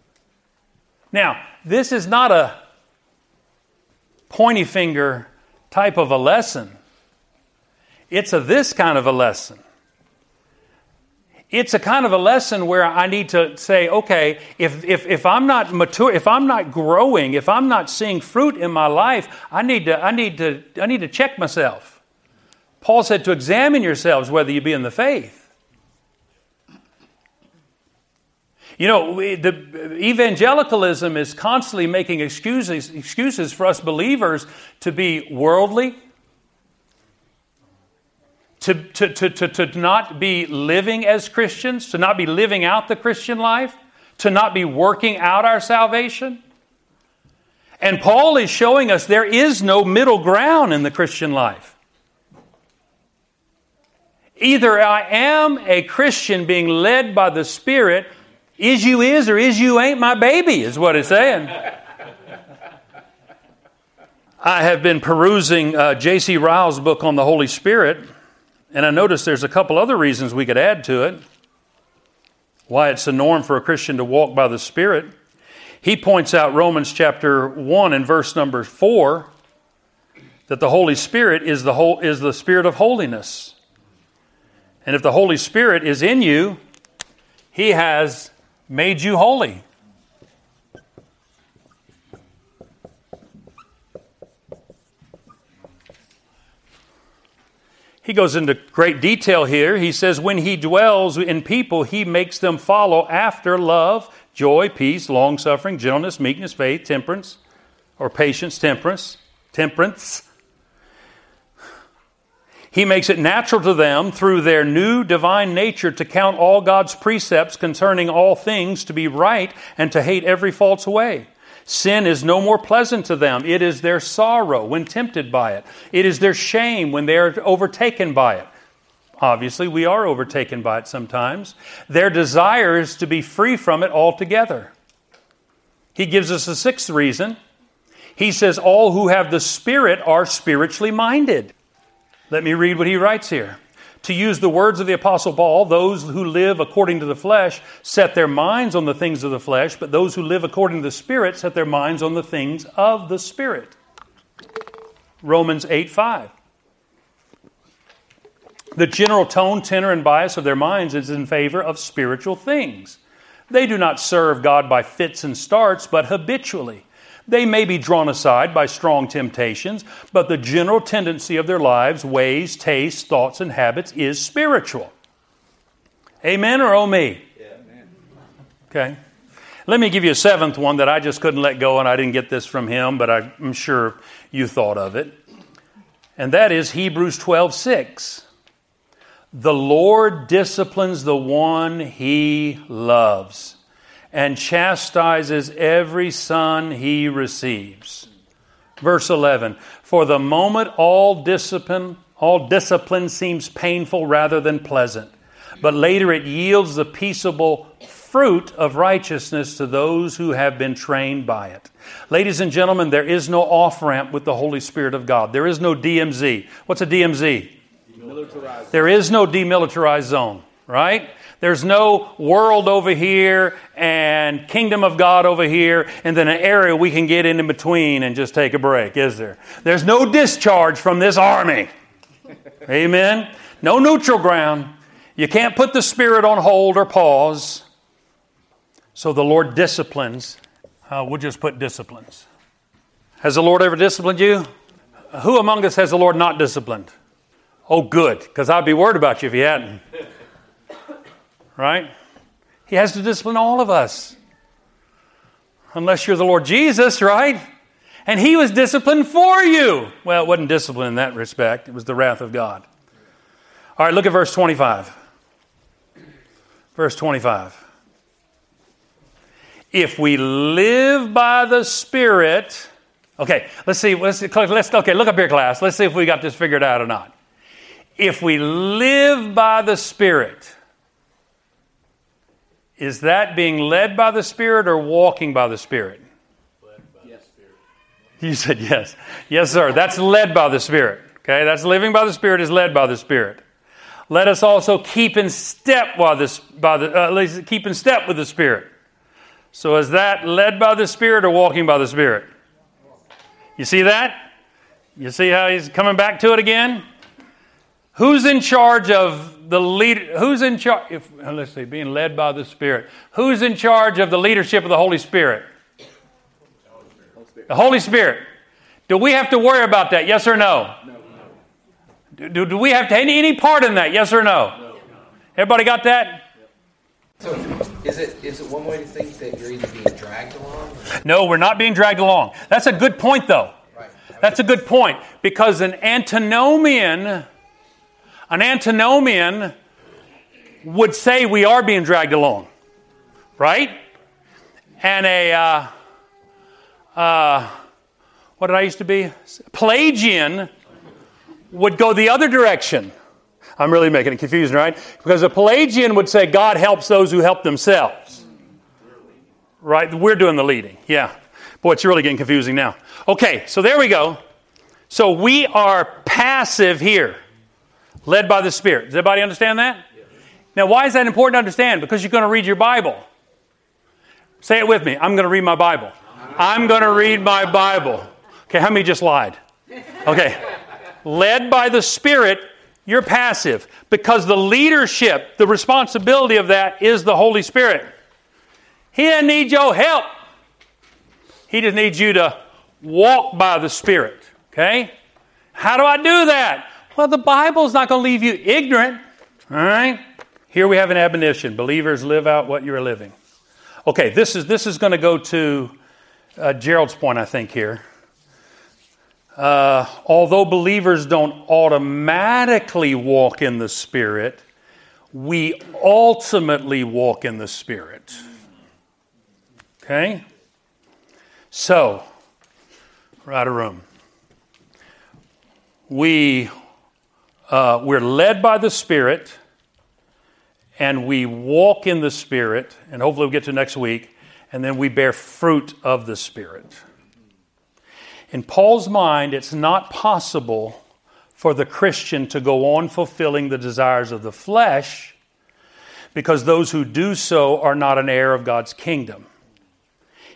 Now, this is not a pointy finger type of a lesson. It's a this kind of a lesson. It's a kind of a lesson where I need to say, okay, if, if, if I'm not mature, if I'm not growing, if I'm not seeing fruit in my life, I need to, I need to, I need to check myself. Paul said to examine yourselves whether you be in the faith. You know, the evangelicalism is constantly making excuses, excuses for us believers to be worldly, to, to, to, to, to not be living as Christians, to not be living out the Christian life, to not be working out our salvation. And Paul is showing us there is no middle ground in the Christian life. Either I am a Christian being led by the Spirit, is you is or is you ain't my baby, is what it's saying. I have been perusing uh, J.C. Ryle's book on the Holy Spirit, and I noticed there's a couple other reasons we could add to it why it's a norm for a Christian to walk by the Spirit. He points out Romans chapter 1 and verse number 4 that the Holy Spirit is the, whole, is the Spirit of holiness. And if the Holy Spirit is in you, He has made you holy. He goes into great detail here. He says, When he dwells in people, he makes them follow after love, joy, peace, long suffering, gentleness, meekness, faith, temperance, or patience, temperance, temperance. He makes it natural to them through their new divine nature to count all God's precepts concerning all things to be right and to hate every false way. Sin is no more pleasant to them. It is their sorrow when tempted by it. It is their shame when they are overtaken by it. Obviously, we are overtaken by it sometimes. Their desire is to be free from it altogether. He gives us a sixth reason. He says, All who have the Spirit are spiritually minded. Let me read what he writes here. To use the words of the Apostle Paul, those who live according to the flesh set their minds on the things of the flesh, but those who live according to the Spirit set their minds on the things of the Spirit. Romans 8 5. The general tone, tenor, and bias of their minds is in favor of spiritual things. They do not serve God by fits and starts, but habitually. They may be drawn aside by strong temptations, but the general tendency of their lives, ways, tastes, thoughts, and habits is spiritual. Amen or oh me? Okay. Let me give you a seventh one that I just couldn't let go, and I didn't get this from him, but I'm sure you thought of it. And that is Hebrews 12 6. The Lord disciplines the one he loves and chastises every son he receives. Verse 11 For the moment all discipline, all discipline seems painful rather than pleasant, but later it yields the peaceable fruit of righteousness to those who have been trained by it. Ladies and gentlemen, there is no off ramp with the Holy Spirit of God. There is no DMZ. What's a DMZ? There is no demilitarized zone, right? There's no world over here and kingdom of God over here, and then an area we can get in, between and just take a break, is there? There's no discharge from this army. Amen? No neutral ground. You can't put the Spirit on hold or pause. So the Lord disciplines. Uh, we'll just put disciplines. Has the Lord ever disciplined you? Who among us has the Lord not disciplined? Oh, good, because I'd be worried about you if He hadn't. Right? He has to discipline all of us. Unless you're the Lord Jesus, right? And He was disciplined for you. Well, it wasn't discipline in that respect, it was the wrath of God. All right, look at verse 25. Verse 25. If we live by the Spirit, okay, let's see, let's, let's okay, look up here, class. Let's see if we got this figured out or not. If we live by the Spirit, is that being led by the Spirit or walking by the Spirit? Yes, Spirit. You said yes. Yes, sir. That's led by the Spirit. Okay, that's living by the Spirit is led by the Spirit. Let us also keep in step while this by the uh, keep in step with the Spirit. So is that led by the Spirit or walking by the Spirit? You see that? You see how he's coming back to it again? Who's in charge of the leader, Who's in charge? If, let's see, being led by the Spirit. Who's in charge of the leadership of the Holy Spirit? The Holy Spirit. Do we have to worry about that? Yes or no? no. Do, do, we have to any, any part in that? Yes or no? no. Everybody got that? So, is it is it one way to think that you're either being dragged along? Or? No, we're not being dragged along. That's a good point, though. Right. That's a good point because an antinomian an antinomian would say we are being dragged along, right? And a, uh, uh, what did I used to be? Pelagian would go the other direction. I'm really making it confusing, right? Because a Pelagian would say God helps those who help themselves. Right? We're doing the leading. Yeah. Boy, it's really getting confusing now. Okay, so there we go. So we are passive here led by the Spirit. Does everybody understand that? Now, why is that important to understand? Because you're going to read your Bible. Say it with me. I'm going to read my Bible. I'm going to read my Bible. Okay, how many just lied? Okay. Led by the Spirit, you're passive because the leadership, the responsibility of that is the Holy Spirit. He doesn't need your help. He just needs you to walk by the Spirit. Okay? How do I do that? Well, the Bible's not going to leave you ignorant. All right? Here we have an admonition believers live out what you're living. Okay, this is, this is going to go to uh, Gerald's point, I think, here. Uh, although believers don't automatically walk in the Spirit, we ultimately walk in the Spirit. Okay? So, out of room. We uh, we're led by the Spirit and we walk in the Spirit, and hopefully we'll get to next week, and then we bear fruit of the Spirit. In Paul's mind, it's not possible for the Christian to go on fulfilling the desires of the flesh because those who do so are not an heir of God's kingdom.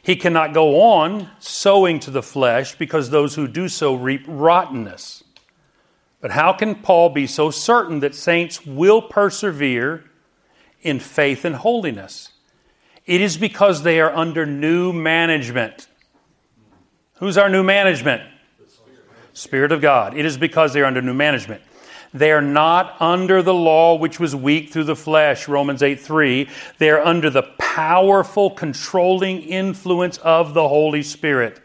He cannot go on sowing to the flesh because those who do so reap rottenness. But how can Paul be so certain that saints will persevere in faith and holiness? It is because they are under new management. Who's our new management? Spirit of God. It is because they are under new management. They are not under the law which was weak through the flesh, Romans 8 3. They are under the powerful, controlling influence of the Holy Spirit.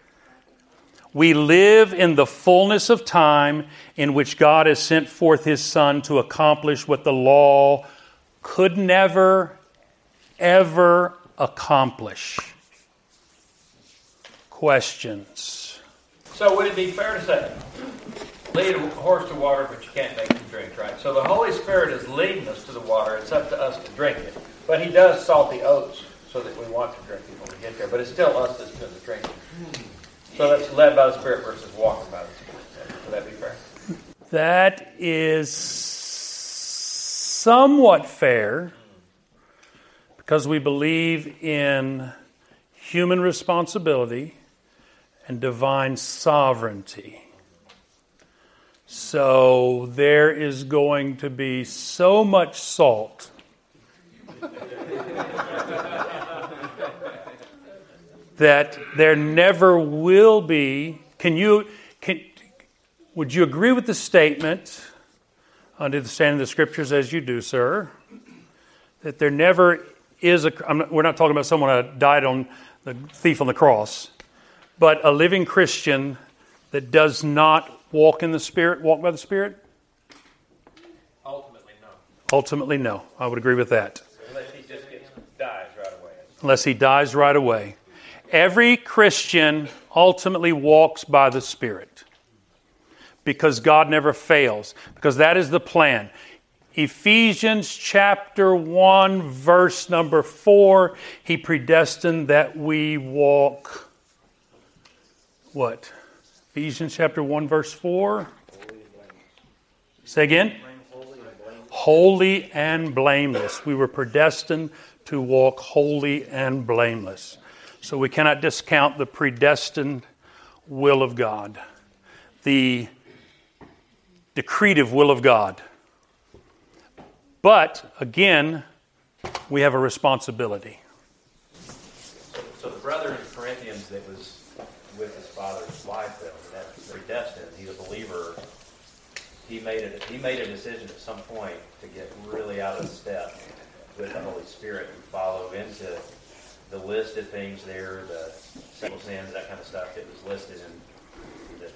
We live in the fullness of time in which God has sent forth His Son to accomplish what the law could never, ever accomplish. Questions? So, would it be fair to say, lead a horse to water, but you can't make him drink, right? So, the Holy Spirit is leading us to the water. It's up to us to drink it. But He does salt the oats so that we want to drink it when we get there. But it's still us that's doing the drinking. So that's led by the Spirit versus walking by the Spirit. Would that be fair? That is somewhat fair. because we believe in human responsibility and divine sovereignty. So there is going to be so much salt. That there never will be. Can you, can, would you agree with the statement, under the standing of the scriptures as you do, sir, that there never is a, not, we're not talking about someone that died on the thief on the cross, but a living Christian that does not walk in the Spirit, walk by the Spirit? Ultimately, no. Ultimately, no. I would agree with that. Unless he just gets, dies right away. Unless he dies right away. Every Christian ultimately walks by the Spirit because God never fails, because that is the plan. Ephesians chapter 1, verse number 4, he predestined that we walk. What? Ephesians chapter 1, verse 4. Say again. Holy and blameless. We were predestined to walk holy and blameless. So we cannot discount the predestined will of God, the decretive will of God. But again, we have a responsibility. So the brother in Corinthians that was with his father's wife, that predestined, he's a believer. He made it. He made a decision at some point to get really out of step with the Holy Spirit and follow into the list of things there, the sexual sins, that kind of stuff that was listed in the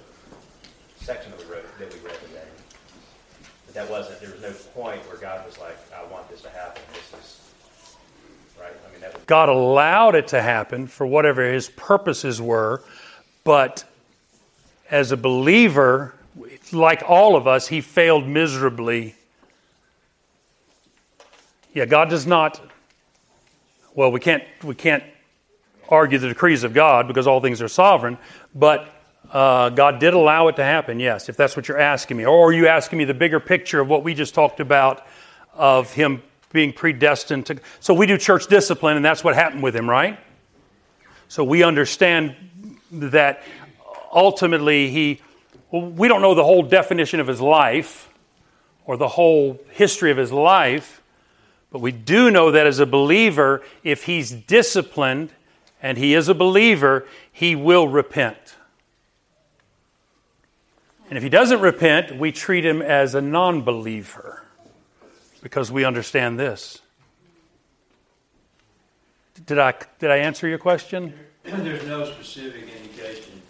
section of the road that we read today. But that wasn't. There was no point where God was like, "I want this to happen." This is right. I mean, that was, God allowed it to happen for whatever his purposes were, but as a believer, like all of us, he failed miserably. Yeah, God does not. Well, we can't we can't argue the decrees of God because all things are sovereign, but uh, God did allow it to happen. Yes, if that's what you're asking me, or are you asking me the bigger picture of what we just talked about of Him being predestined to? So we do church discipline, and that's what happened with Him, right? So we understand that ultimately He well, we don't know the whole definition of his life or the whole history of his life, but we do know that as a believer, if he's disciplined and he is a believer, he will repent. And if he doesn't repent, we treat him as a non believer because we understand this. Did I, did I answer your question? There's no specific indication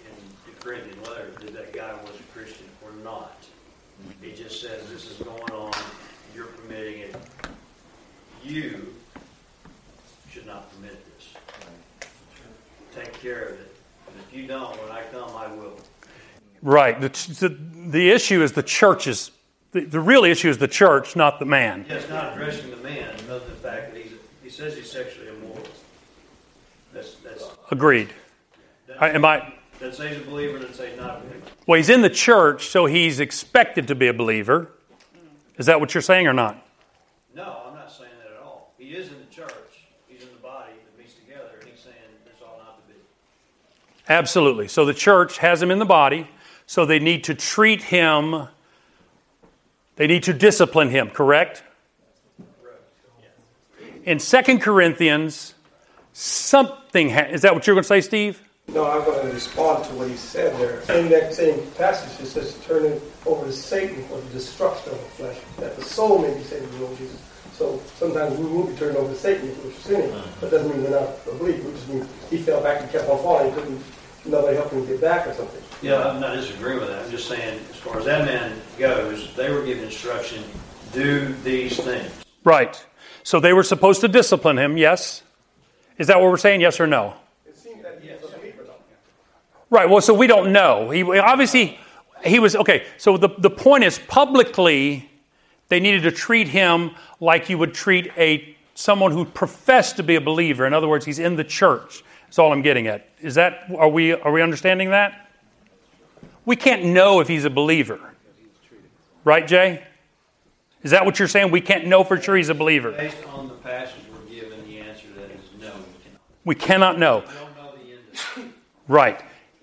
in the Corinthian letter that that guy was a Christian or not. It just says this is going on, you're permitting it. You should not permit this. Take care of it. And if you don't, when I come, I will. Right. The, the, the issue is the church is, the, the real issue is the church, not the man. Yeah, it's not addressing the man, other than the fact that he's, he says he's sexually immoral. That's, that's, Agreed. I, am I, that say he's a believer, and that say not a believer. well, he's in the church, so he's expected to be a believer. Is that what you're saying or not? No, I'm not saying that at all. He is in the church. He's in the body that meets together, and he's saying this ought not to be. Absolutely. So the church has him in the body, so they need to treat him, they need to discipline him, correct? In 2 Corinthians, something, ha- is that what you're going to say, Steve? No, I'm going to respond to what he said there. In that same passage, it says, "Turn it over to Satan for the destruction of the flesh, that the soul may be saved in the Lord Jesus. So sometimes we will be turned over to Satan if we're sinning. That doesn't mean we're not a believer. It just means he fell back and kept on falling. He couldn't, nobody helped him get back or something. Yeah, I'm not disagreeing with that. I'm just saying, as far as that man goes, they were given instruction, do these things. Right. So they were supposed to discipline him, yes? Is that what we're saying, yes or no? It seems that he was a believer. Right. Well, so we don't know. He obviously he was okay. So the the point is publicly they needed to treat him like you would treat a someone who professed to be a believer. In other words, he's in the church. That's all I'm getting at. Is that are we are we understanding that? We can't know if he's a believer. Right, Jay? Is that what you're saying? We can't know for sure he's a believer. Based on the passage we're given, the answer to that is no. We cannot know. Right.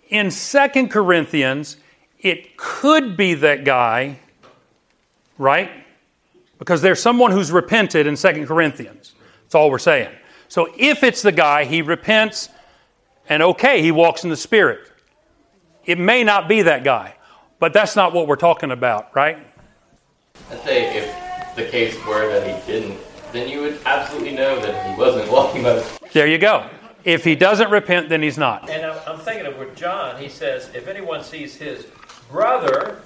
In Second Corinthians, it could be that guy, right? Because there's someone who's repented in Second Corinthians. That's all we're saying. So if it's the guy, he repents and okay, he walks in the Spirit. It may not be that guy, but that's not what we're talking about, right? I'd say if the case were that he didn't, then you would absolutely know that he wasn't walking by the There you go. If he doesn't repent, then he's not. And I'm I'm thinking of with John, he says, if anyone sees his brother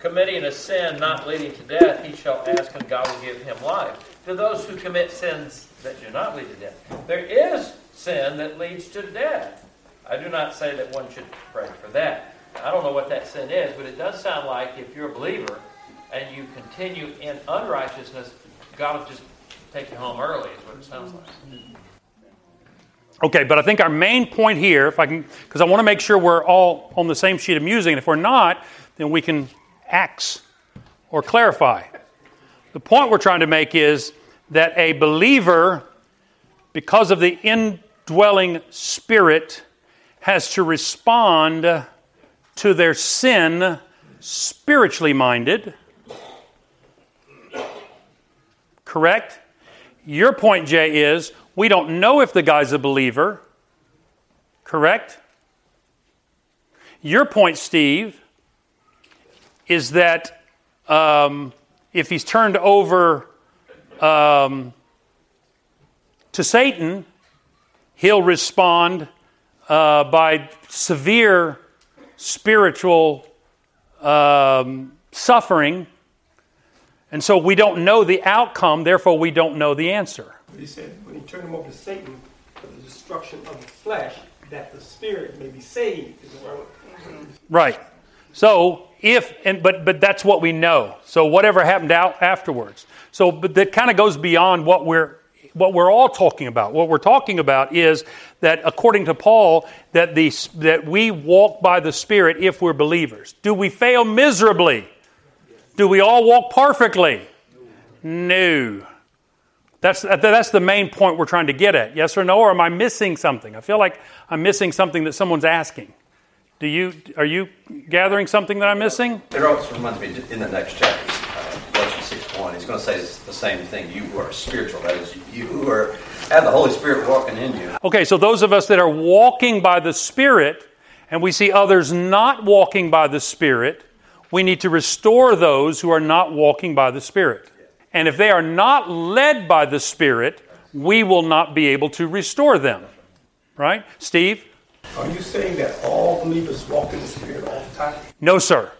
committing a sin not leading to death, he shall ask and God will give him life. To those who commit sins that do not lead to death. There is sin that leads to death. I do not say that one should pray for that. I don't know what that sin is, but it does sound like if you're a believer and you continue in unrighteousness, God will just take you home early, is what it sounds like. Okay, but I think our main point here, if I can, because I want to make sure we're all on the same sheet of music, and if we're not, then we can ax or clarify. The point we're trying to make is that a believer, because of the indwelling spirit, has to respond to their sin spiritually minded. Correct? Your point, Jay, is we don't know if the guy's a believer. Correct? Your point, Steve, is that um, if he's turned over um, to Satan, he'll respond uh, by severe spiritual um, suffering. And so we don't know the outcome, therefore, we don't know the answer. He said, when he turned him over to Satan for the destruction of the flesh, that the spirit may be saved. Is what I- Right. So if and but but that's what we know. So whatever happened out afterwards. So but that kind of goes beyond what we're what we're all talking about. What we're talking about is that according to Paul that the that we walk by the spirit if we're believers. Do we fail miserably? Do we all walk perfectly? No. That's, that's the main point we're trying to get at. Yes or no? Or am I missing something? I feel like I'm missing something that someone's asking. Do you, are you gathering something that I'm missing? It also reminds me in the next chapter, uh, Galatians 6 1, he's going to say the same thing. You who are spiritual, that is, you who are, have the Holy Spirit walking in you. Okay, so those of us that are walking by the Spirit and we see others not walking by the Spirit, we need to restore those who are not walking by the Spirit. And if they are not led by the Spirit, we will not be able to restore them. Right? Steve? Are you saying that all believers walk in the spirit all the time? No, sir.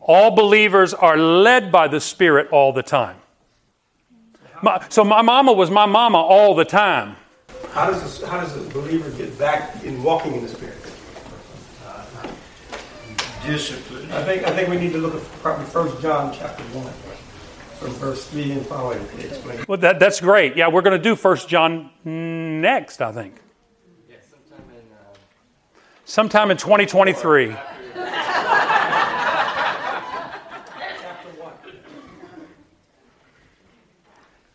All believers are led by the Spirit all the time. My, so my mama was my mama all the time. How does a, how does a believer get back in walking in the spirit? Discipline. I think I think we need to look at probably First John chapter one, from verse three and following to explain. Well, that, that's great. Yeah, we're going to do First John next, I think. Yeah, sometime in. Uh, Sometime in 2023.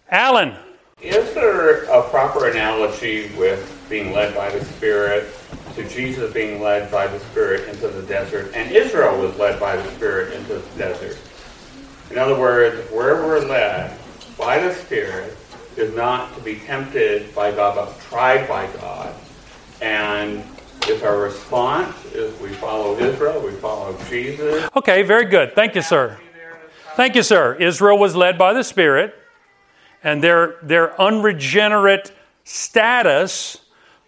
Alan, Is there a proper analogy with being led by the Spirit to Jesus being led by the Spirit into the desert, and Israel was led by the Spirit into the desert? In other words, where we're led by the Spirit is not to be tempted by God, but tried by God. And if our response is we follow Israel, we follow Jesus, okay, very good. Thank you, sir. Thank you, sir. Israel was led by the Spirit, and their, their unregenerate status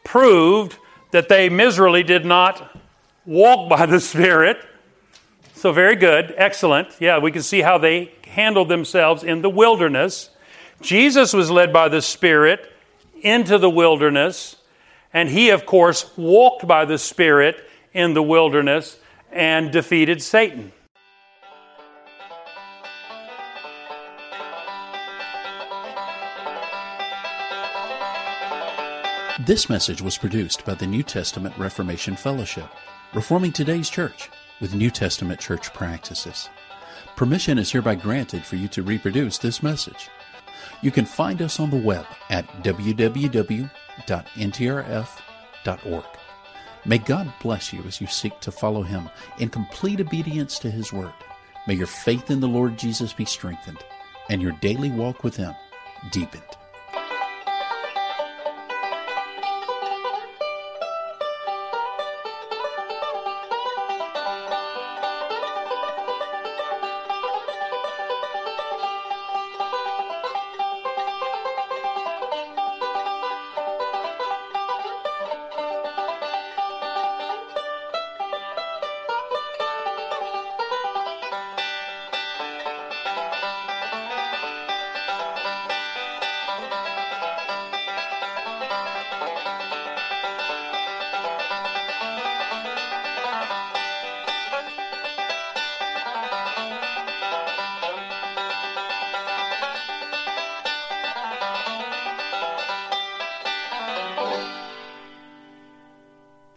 proved that they miserably did not walk by the Spirit. So, very good. Excellent. Yeah, we can see how they handled themselves in the wilderness. Jesus was led by the Spirit into the wilderness, and he, of course, walked by the Spirit in the wilderness and defeated Satan. This message was produced by the New Testament Reformation Fellowship, reforming today's church with New Testament church practices. Permission is hereby granted for you to reproduce this message. You can find us on the web at www.ntrf.org. May God bless you as you seek to follow Him in complete obedience to His Word. May your faith in the Lord Jesus be strengthened and your daily walk with Him deepened.